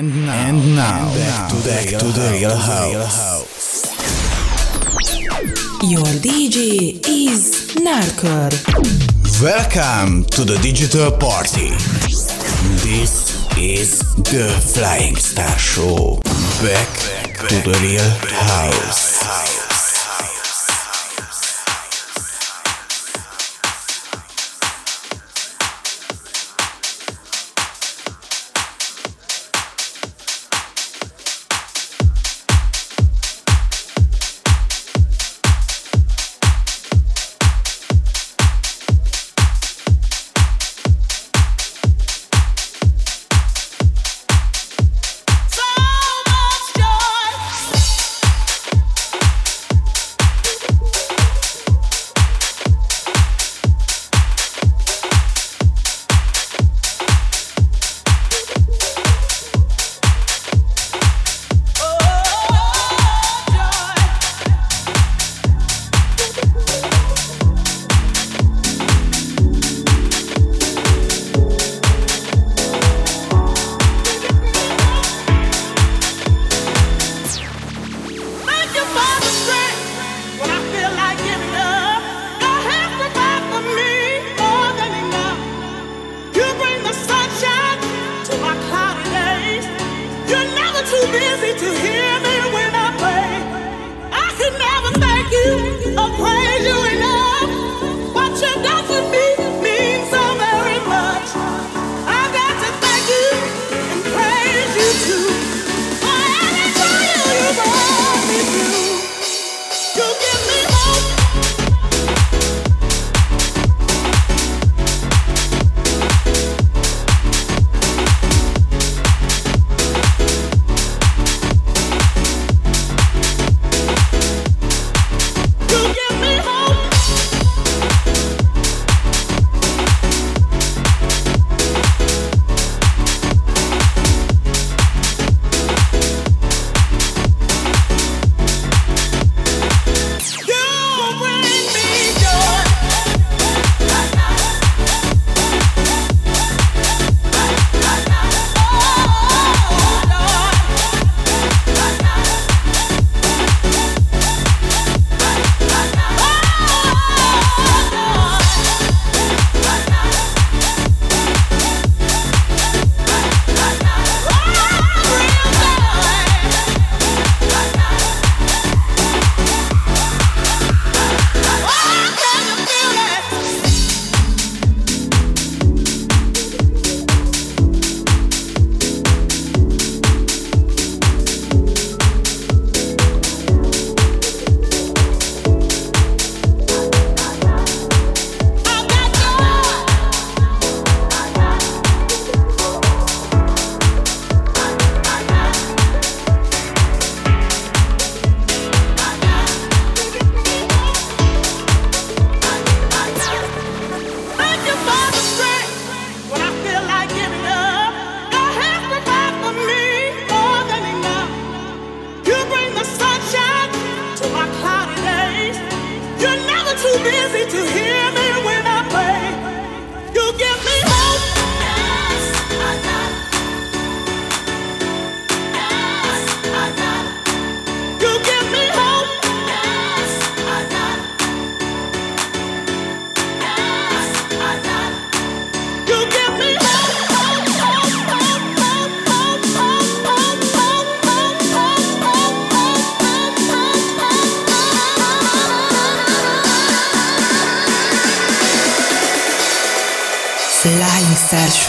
And now, and now back, to, back to the real house. Your DJ is Norker. Welcome to the digital party. This is the Flying Star Show. Back, back to the real house.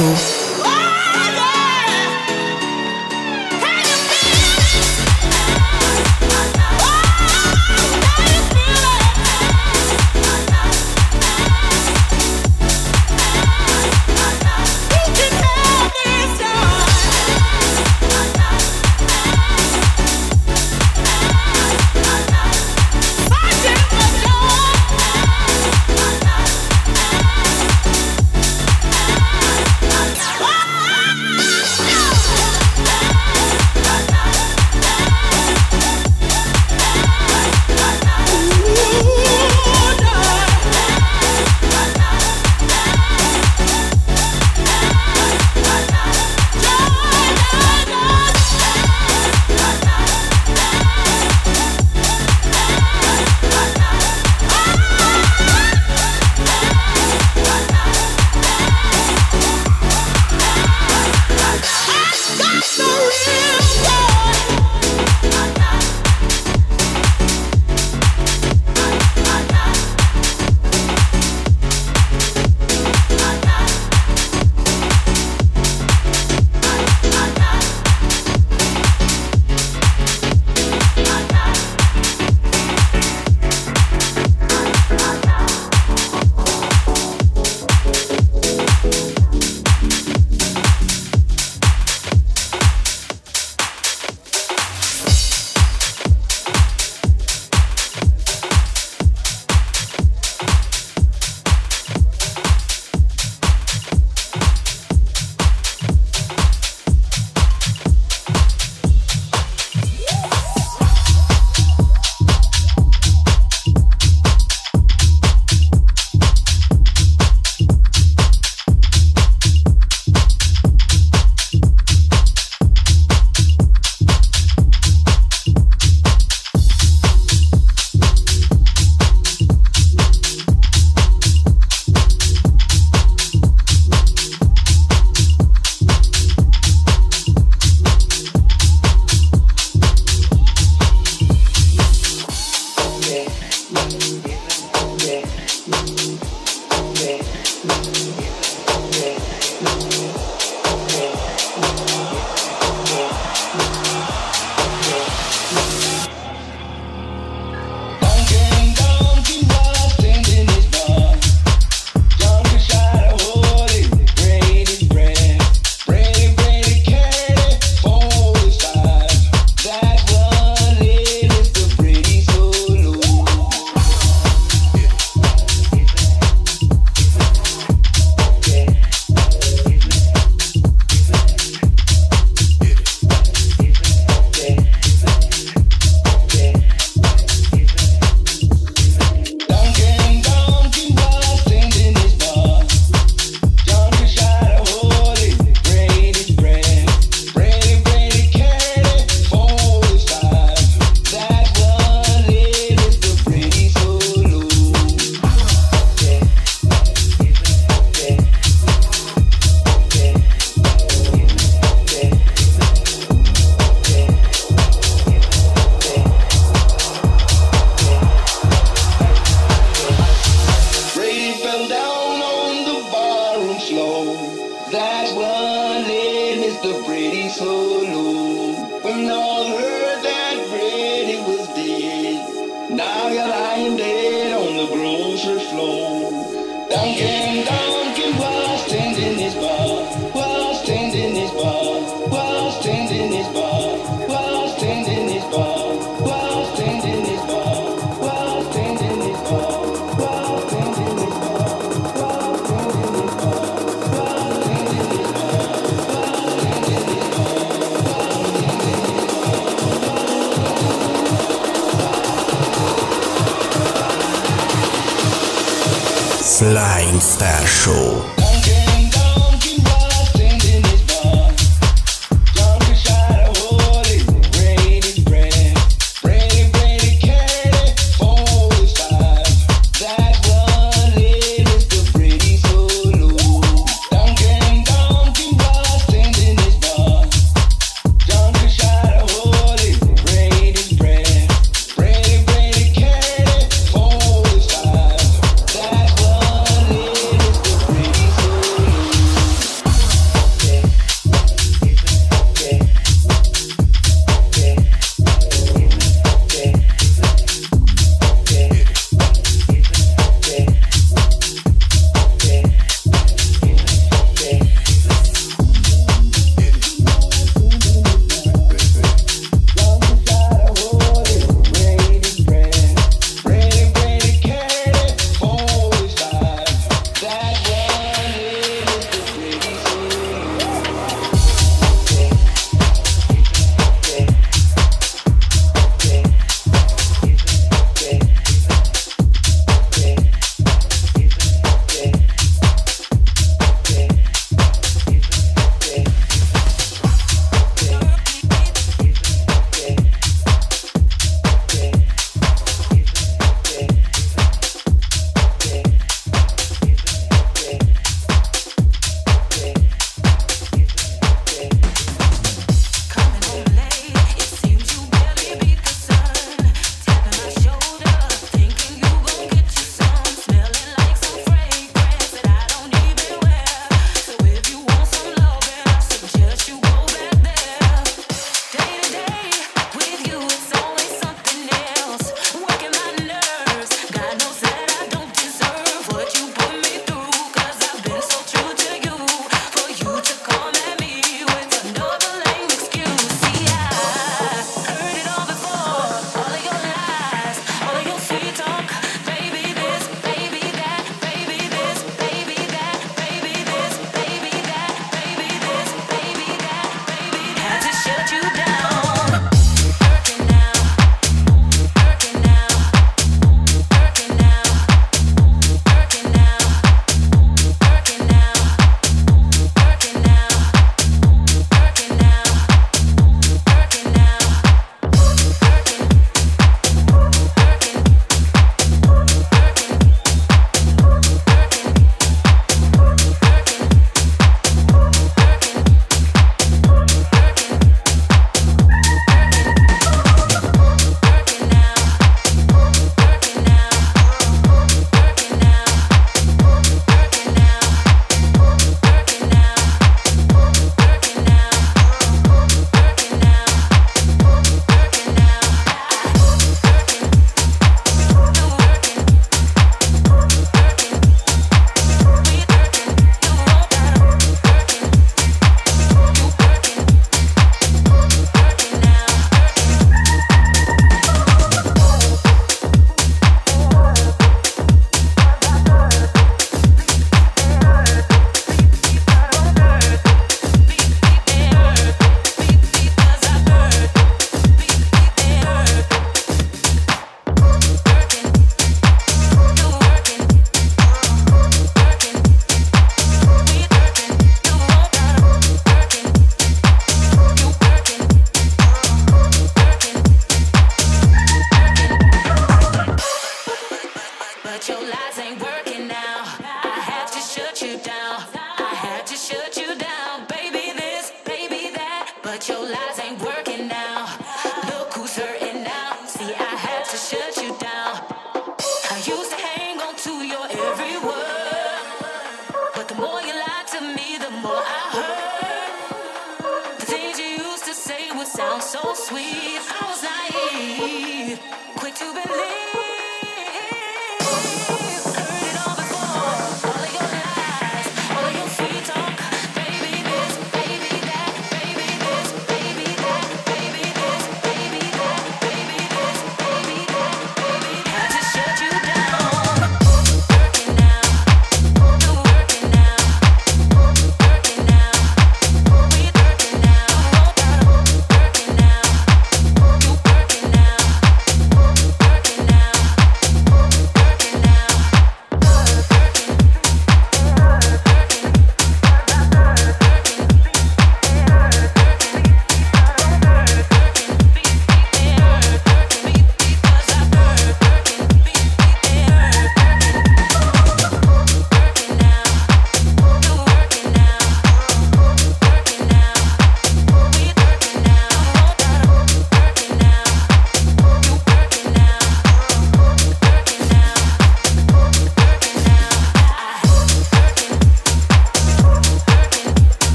Show.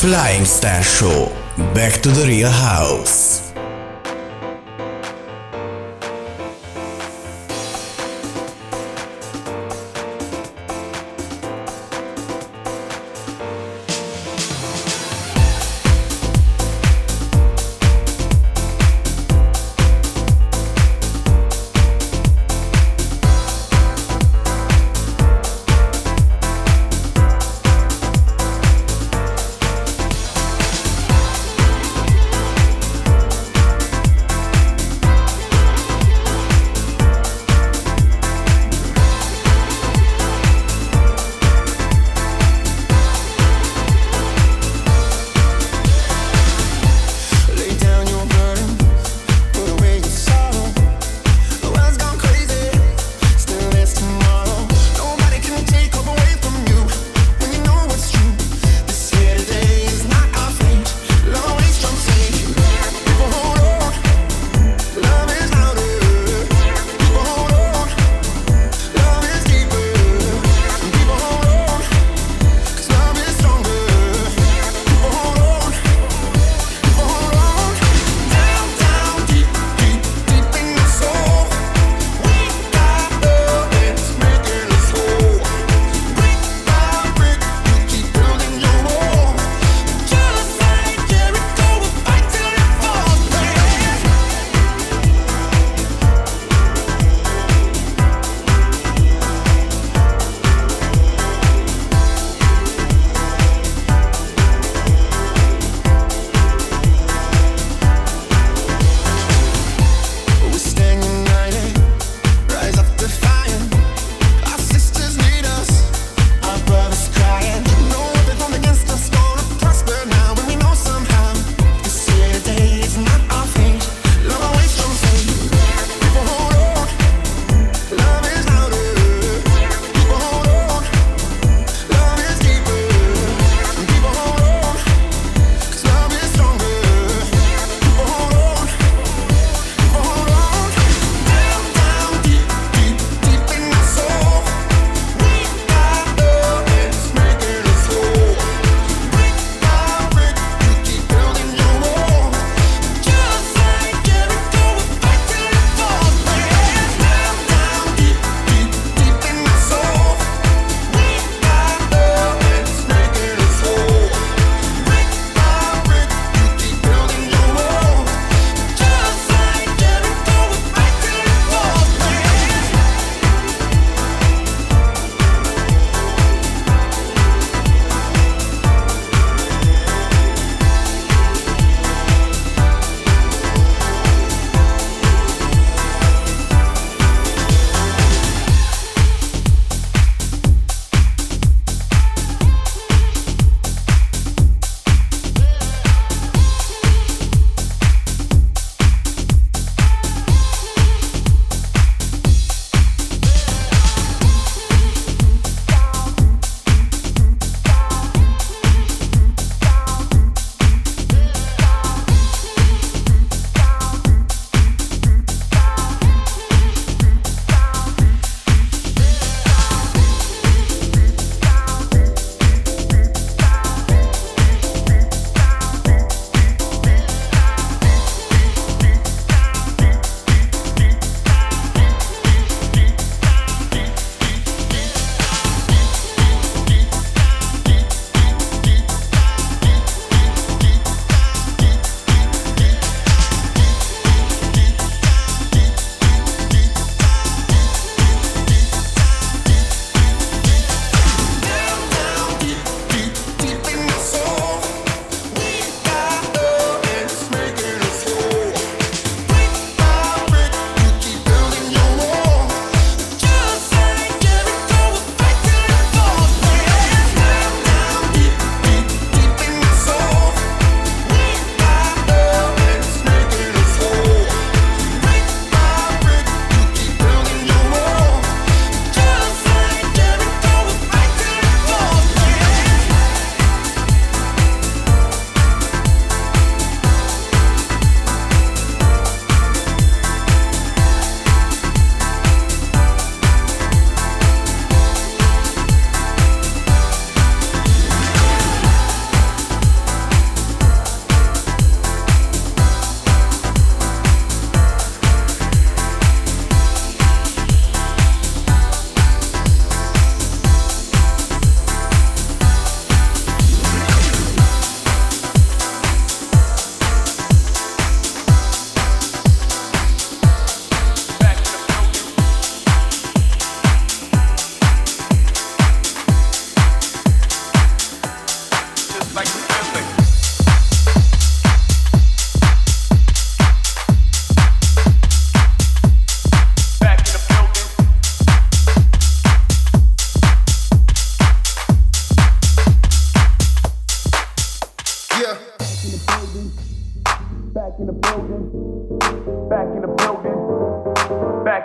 Flying Star Show. Back to the real house.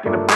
Flying Star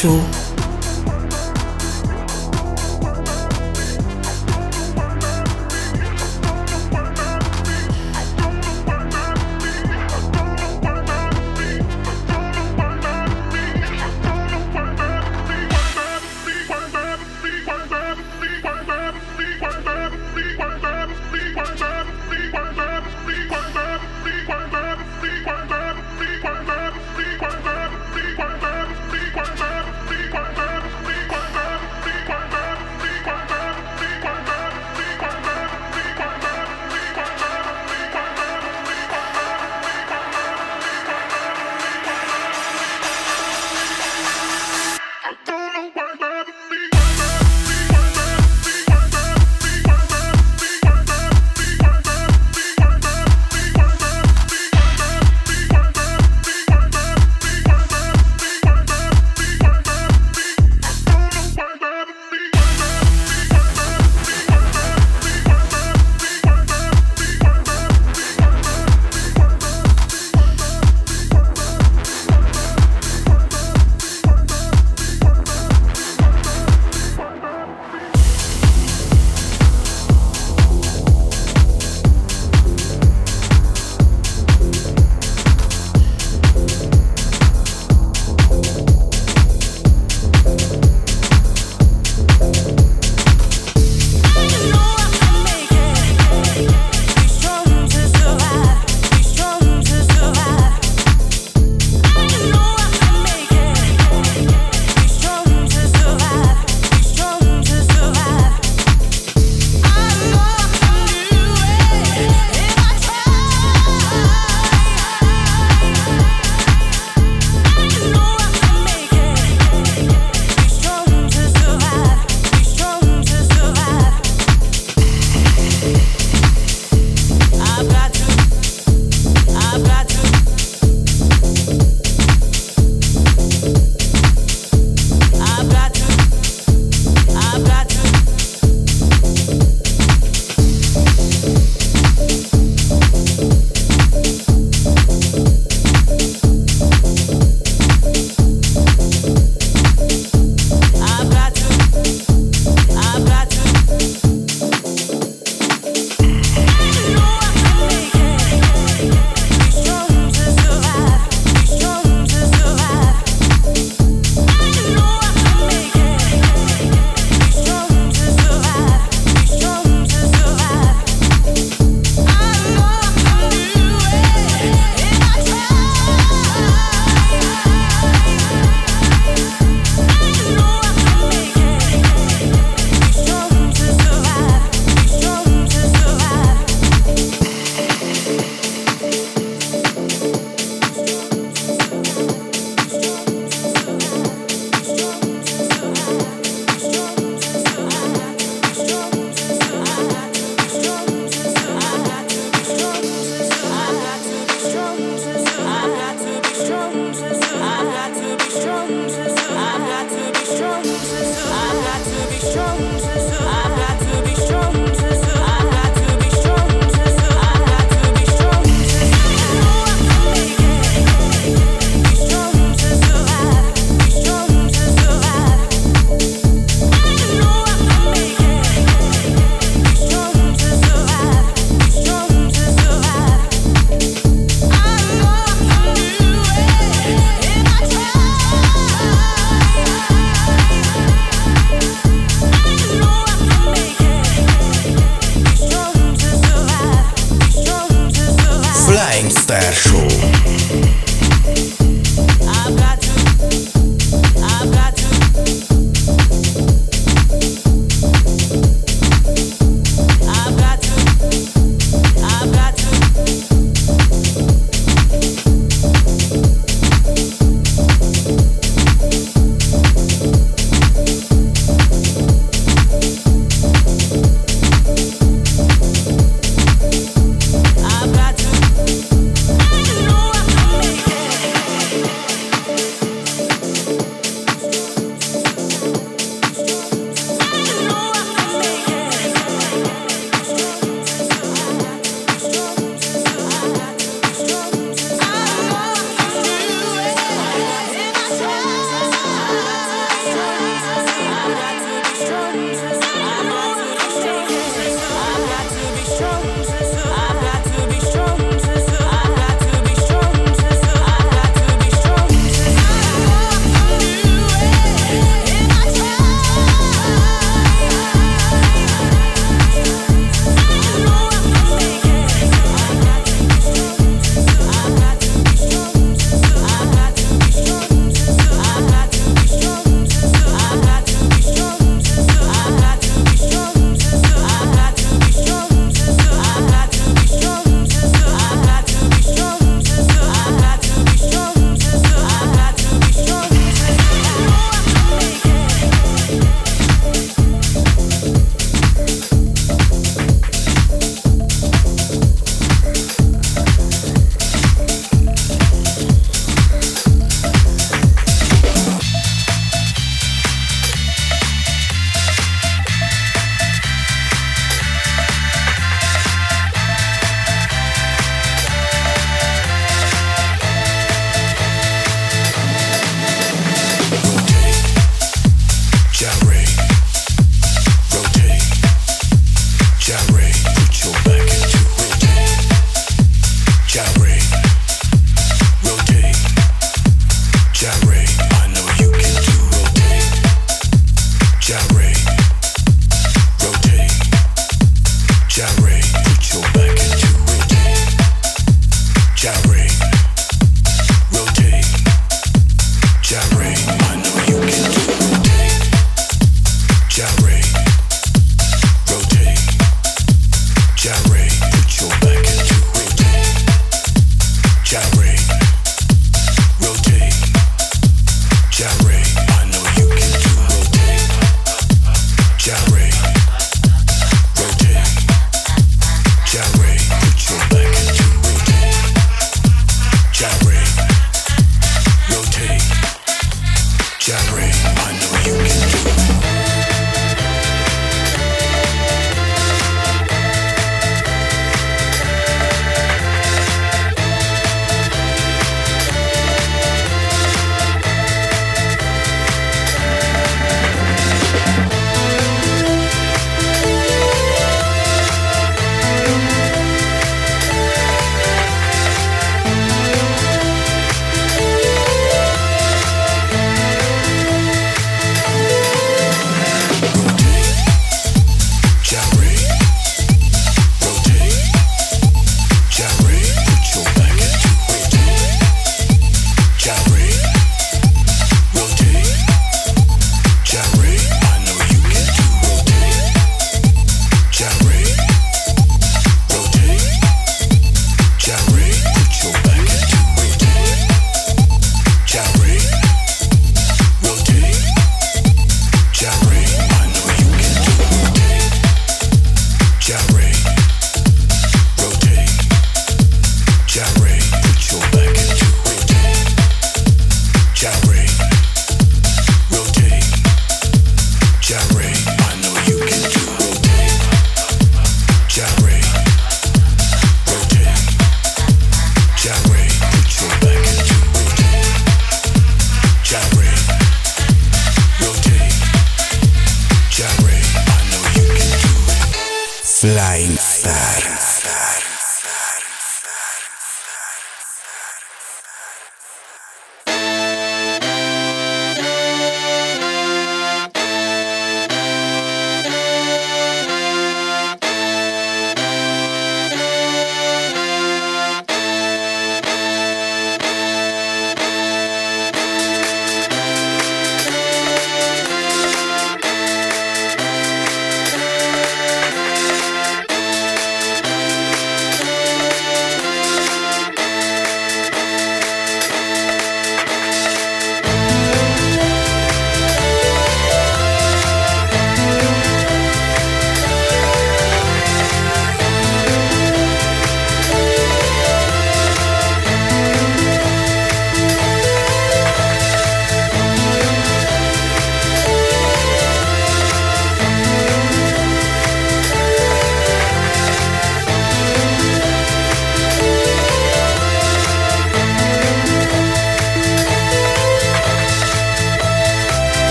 Show. Ray.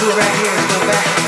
do it right here, go back.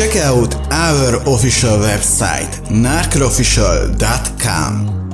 Check out our official website, narcofficial.com.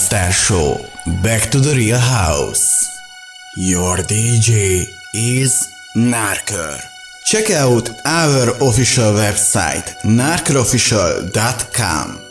Star Show. Back to the real house. Your DJ is Narker. Check out our official website, narkerofficial.com.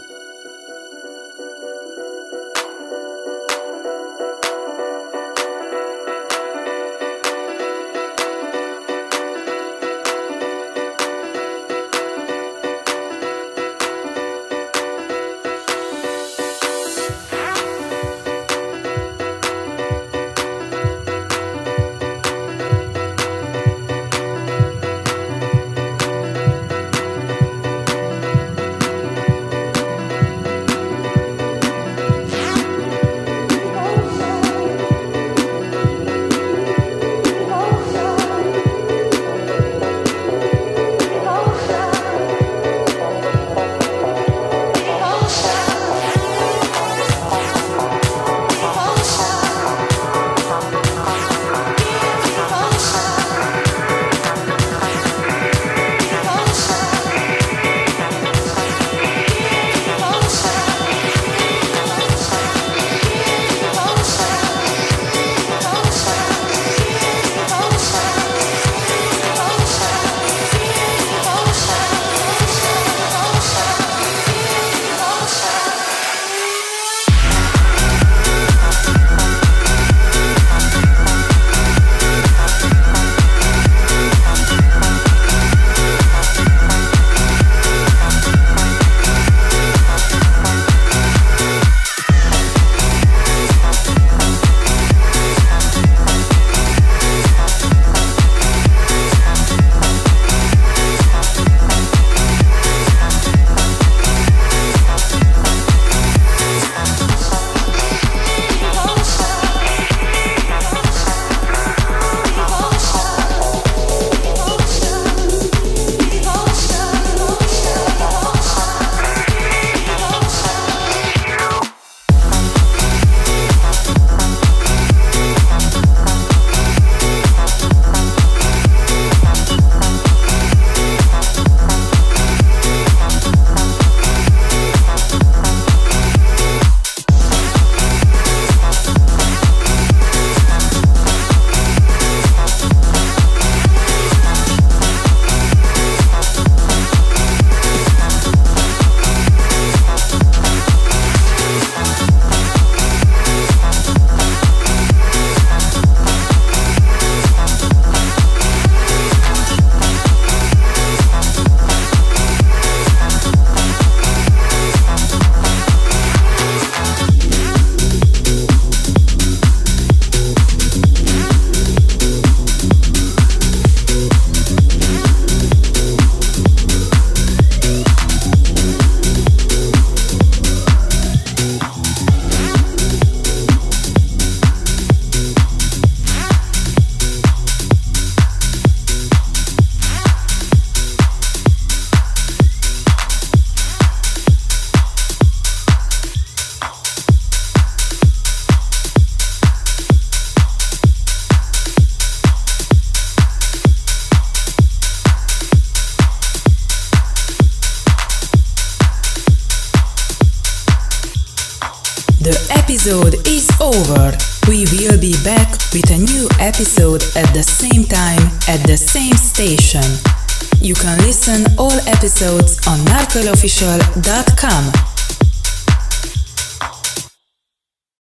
You can